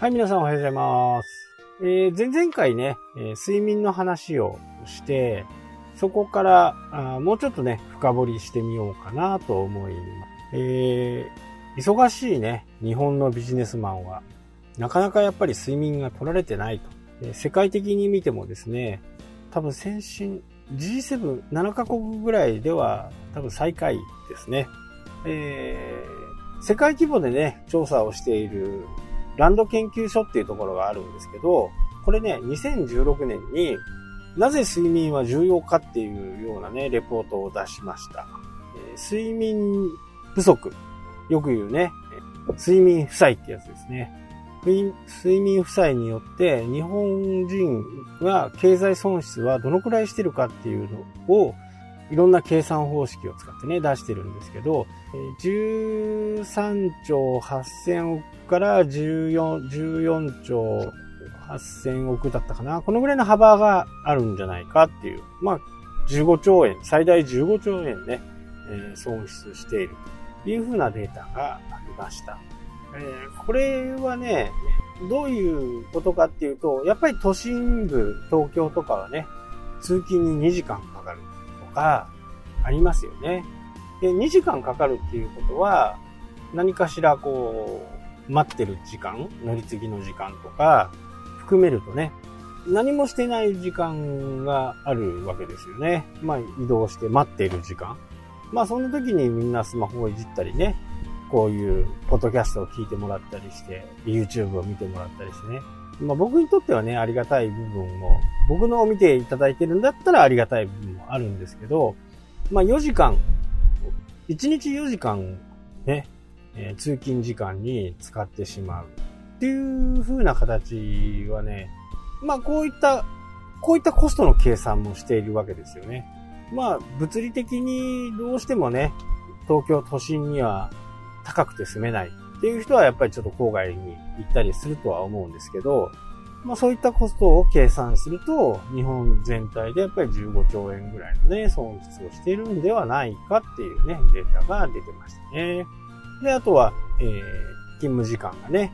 はい、皆さんおはようございます。えー、前々回ね、え睡眠の話をして、そこからあもうちょっとね、深掘りしてみようかなと思います。えー、忙しいね、日本のビジネスマンは、なかなかやっぱり睡眠が取られてないと。え世界的に見てもですね、多分先進、G7、7カ国ぐらいでは多分最下位ですね。えー、世界規模でね、調査をしているランド研究所っていうところがあるんですけど、これね、2016年になぜ睡眠は重要かっていうようなね、レポートを出しました。えー睡眠不足。よく言うね、睡眠負債ってやつですね。睡眠負債によって日本人は経済損失はどのくらいしてるかっていうのをいろんな計算方式を使ってね、出してるんですけど、13兆8000億から14、14兆8000億だったかな。このぐらいの幅があるんじゃないかっていう。まあ、15兆円、最大15兆円ね、えー損失しているというふうなデータがありました。えーこれはね、どういうことかっていうと、やっぱり都心部、東京とかはね、通勤に2時間かかるか、ありますよね。で、2時間かかるっていうことは、何かしらこう、待ってる時間、乗り継ぎの時間とか、含めるとね、何もしてない時間があるわけですよね。まあ移動して待っている時間。まあその時にみんなスマホをいじったりね、こういうポッドキャストを聞いてもらったりして、YouTube を見てもらったりしてね。まあ僕にとってはね、ありがたい部分も、僕のを見ていただいてるんだったらありがたい部分もあるんですけど、まあ4時間、1日4時間ね、えー通勤時間に使ってしまうっていう風な形はね、まあこういった、こういったコストの計算もしているわけですよね。まあ物理的にどうしてもね、東京都心には高くて住めないっていう人はやっぱりちょっと郊外に行ったりするとは思うんですけど、まあそういったコストを計算すると、日本全体でやっぱり15兆円ぐらいのね、損失をしているんではないかっていうね、データが出てましたね。で、あとは、えー、勤務時間がね、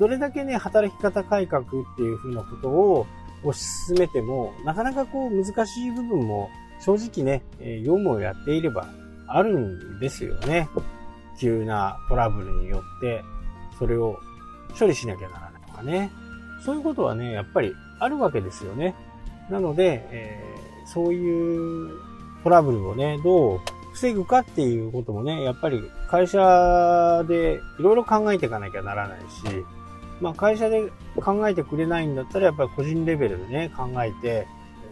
どれだけね、働き方改革っていうふうなことを推し進めても、なかなかこう難しい部分も正直ね、業務をやっていればあるんですよね。急なトラブルによって、それを処理しなきゃならないとかね。そういうことはね、やっぱりあるわけですよね。なので、えーそういうトラブルをね、どう防ぐかっていうこともね、やっぱり会社でいろいろ考えていかなきゃならないし、まあ会社で考えてくれないんだったらやっぱり個人レベルでね、考えて、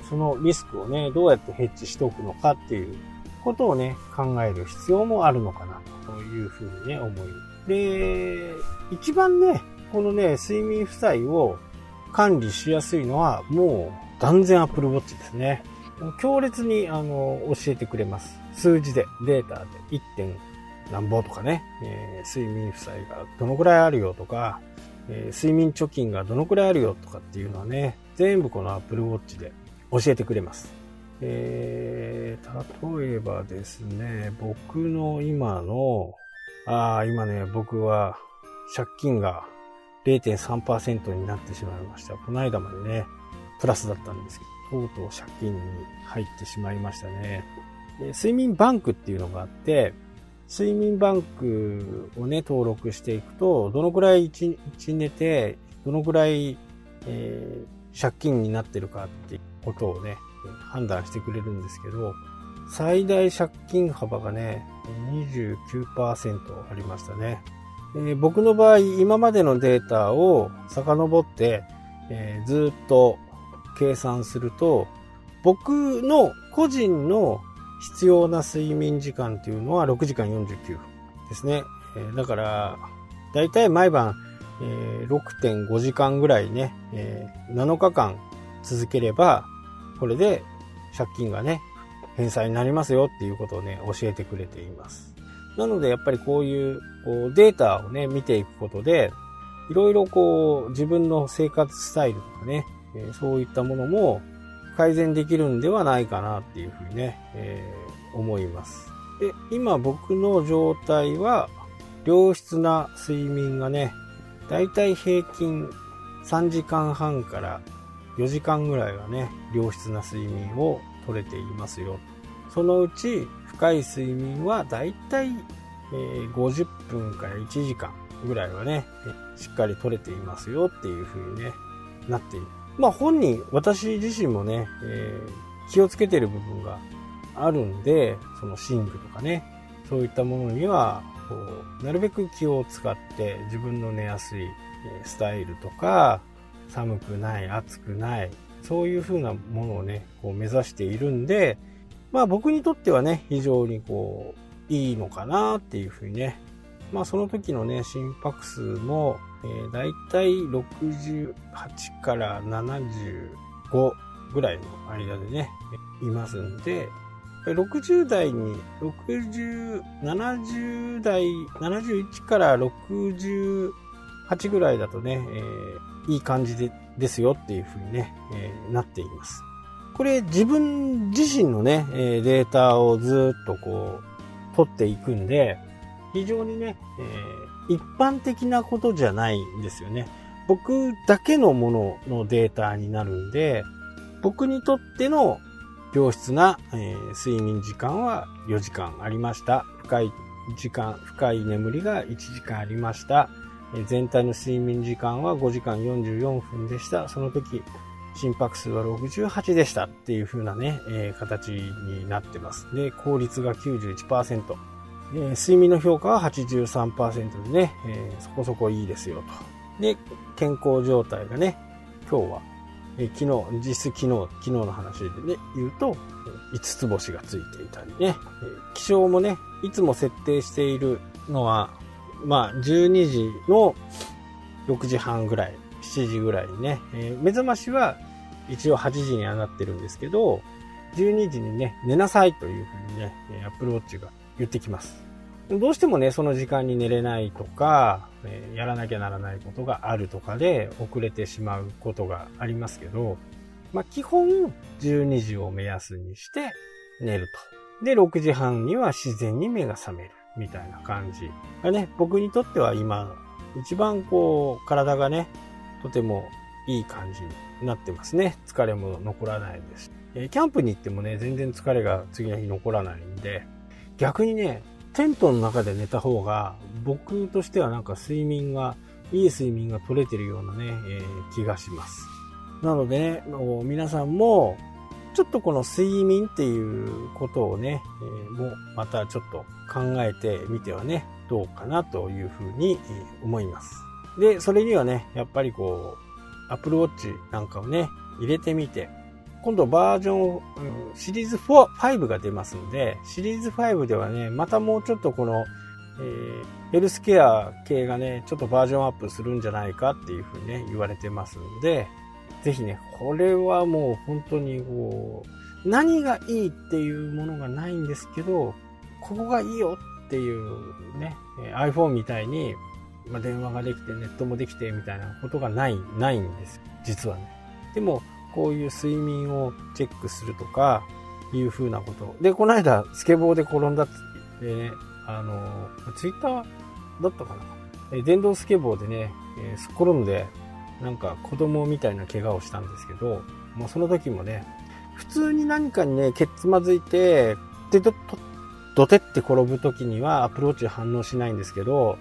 そのリスクをね、どうやってヘッジしておくのかっていうことをね、考える必要もあるのかなというふうにね、思い。で、一番ね、このね、睡眠負債を管理しやすいのは、もう断然 Apple Watch ですね。強烈に、あの、教えてくれます。数字で、データで 1. 点何ぼとかね、えー睡眠負債がどのくらいあるよとか、えー睡眠貯金がどのくらいあるよとかっていうのはね、全部この Apple Watch で教えてくれます。えー、例えばですね、僕の今の、ああ、今ね、僕は借金が0.3%になってしまいました。この間までね、プラスだったんですけど、とうとう借金に入ってしまいましたね。で睡眠バンクっていうのがあって、睡眠バンクをね、登録していくと、どのくらい一日寝て、どのくらい、えー借金になってるかっていうことをね、判断してくれるんですけど、最大借金幅がね、29%ありましたね。えー僕の場合、今までのデータを遡って、えーずっと計算すると、僕の個人の必要な睡眠時間っていうのは6時間49分ですね。えーだから、だいたい毎晩、えー6.5時間ぐらいね、えー7日間続ければ、これで借金がね、返済になりますよっていうことをね、教えてくれています。なので、やっぱりこういうこうデータをね、見ていくことで、いろいろこう、自分の生活スタイルとかね、えそういったものも改善できるんではないかなっていうふうにね、えー思います。で、今僕の状態は、良質な睡眠がね、だいたい平均3時間半から4時間ぐらいはね、良質な睡眠をとれていますよ。そのうち深い睡眠はだいたい50分から1時間ぐらいはね、しっかり取れていますよっていう風にね、なっている。まあ本人、私自身もね、えー、気をつけてる部分があるんで、その寝具とかね、そういったものには、こう、なるべく気を使って自分の寝やすいスタイルとか、寒くない、暑くない、そういう風なものをね、こう目指しているんで、まあ僕にとってはね、非常にこう、いいのかなっていう風にね、まあその時のね、心拍数も、えー、だいたい68から75ぐらいの間でね、いますんで、60代に、60、70代、71から68ぐらいだとね、えー、いい感じでですよっていう風にね、えー、なっています。これ自分自身のね、えデータをずっとこう、取っていくんで、非常にね、えー、一般的なことじゃないんですよね。僕だけのもののデータになるんで、僕にとっての良質な、え、睡眠時間は4時間ありました。深い時間、深い眠りが1時間ありました。全体の睡眠時間は5時間44分でした。その時、心拍数は68でしたっていう風なね、えー、形になってます。で、効率が91%。えー、睡眠の評価は83%でね、えー、そこそこいいですよと。で、健康状態がね、今日は、えー、昨日、実質昨日、昨日の話でね、言うと、5つ星がついていたりね、え、気象もね、いつも設定しているのは、まあ、12時の6時半ぐらい、7時ぐらいにね、えー、目覚ましは一応8時にはなってるんですけど、12時にね、寝なさいというふうにね、アップローチが言ってきます。どうしてもね、その時間に寝れないとか、えやらなきゃならないことがあるとかで遅れてしまうことがありますけど、まあ、基本12時を目安にして寝ると。で、6時半には自然に目が覚めるみたいな感じがね、僕にとっては今、一番こう、体がね、とてもいい感じになってますね。疲れも残らないです。えキャンプに行ってもね、全然疲れが次の日残らないんで、逆にね、テントの中で寝た方が、僕としてはなんか睡眠が、いい睡眠が取れてるようなね、えー、気がします。なのでね、皆さんも、ちょっとこの睡眠っていうことをね、えー、もまたちょっと考えてみてはね、どうかなというふうに思います。で、それにはね、やっぱりこう、アップルウォッチなんかをね、入れてみて、今度バージョン、シリーズ4、5が出ますんで、シリーズ5ではね、またもうちょっとこの、えー、ヘルスケア系がね、ちょっとバージョンアップするんじゃないかっていうふうにね、言われてますんで、ぜひね、これはもう本当にこう、何がいいっていうものがないんですけど、ここがいいよっていうね、iPhone みたいに、まあ、電話ができてネットもできてみたいなことがない、ないんです。実はね。でも、こういう睡眠をチェックするとか、いう風なこと。で、この間、スケボーで転んだって言ってね、あの、ツイッターだったかな。電動スケボーでね、えすっ転んで、なんか子供みたいな怪我をしたんですけど、まあ、その時もね、普通に何かにね、けっつまずいて、で、ど、どてって転ぶ時にはアプローチ反応しないんですけど、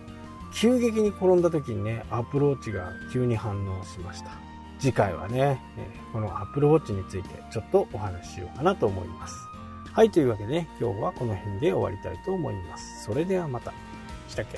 急激に転んだ時にね、アプローチが急に反応しました。次回はね、この Apple Watch についてちょっとお話ししようかなと思います。はい、というわけでね、今日はこの辺で終わりたいと思います。それではまた。したっけ？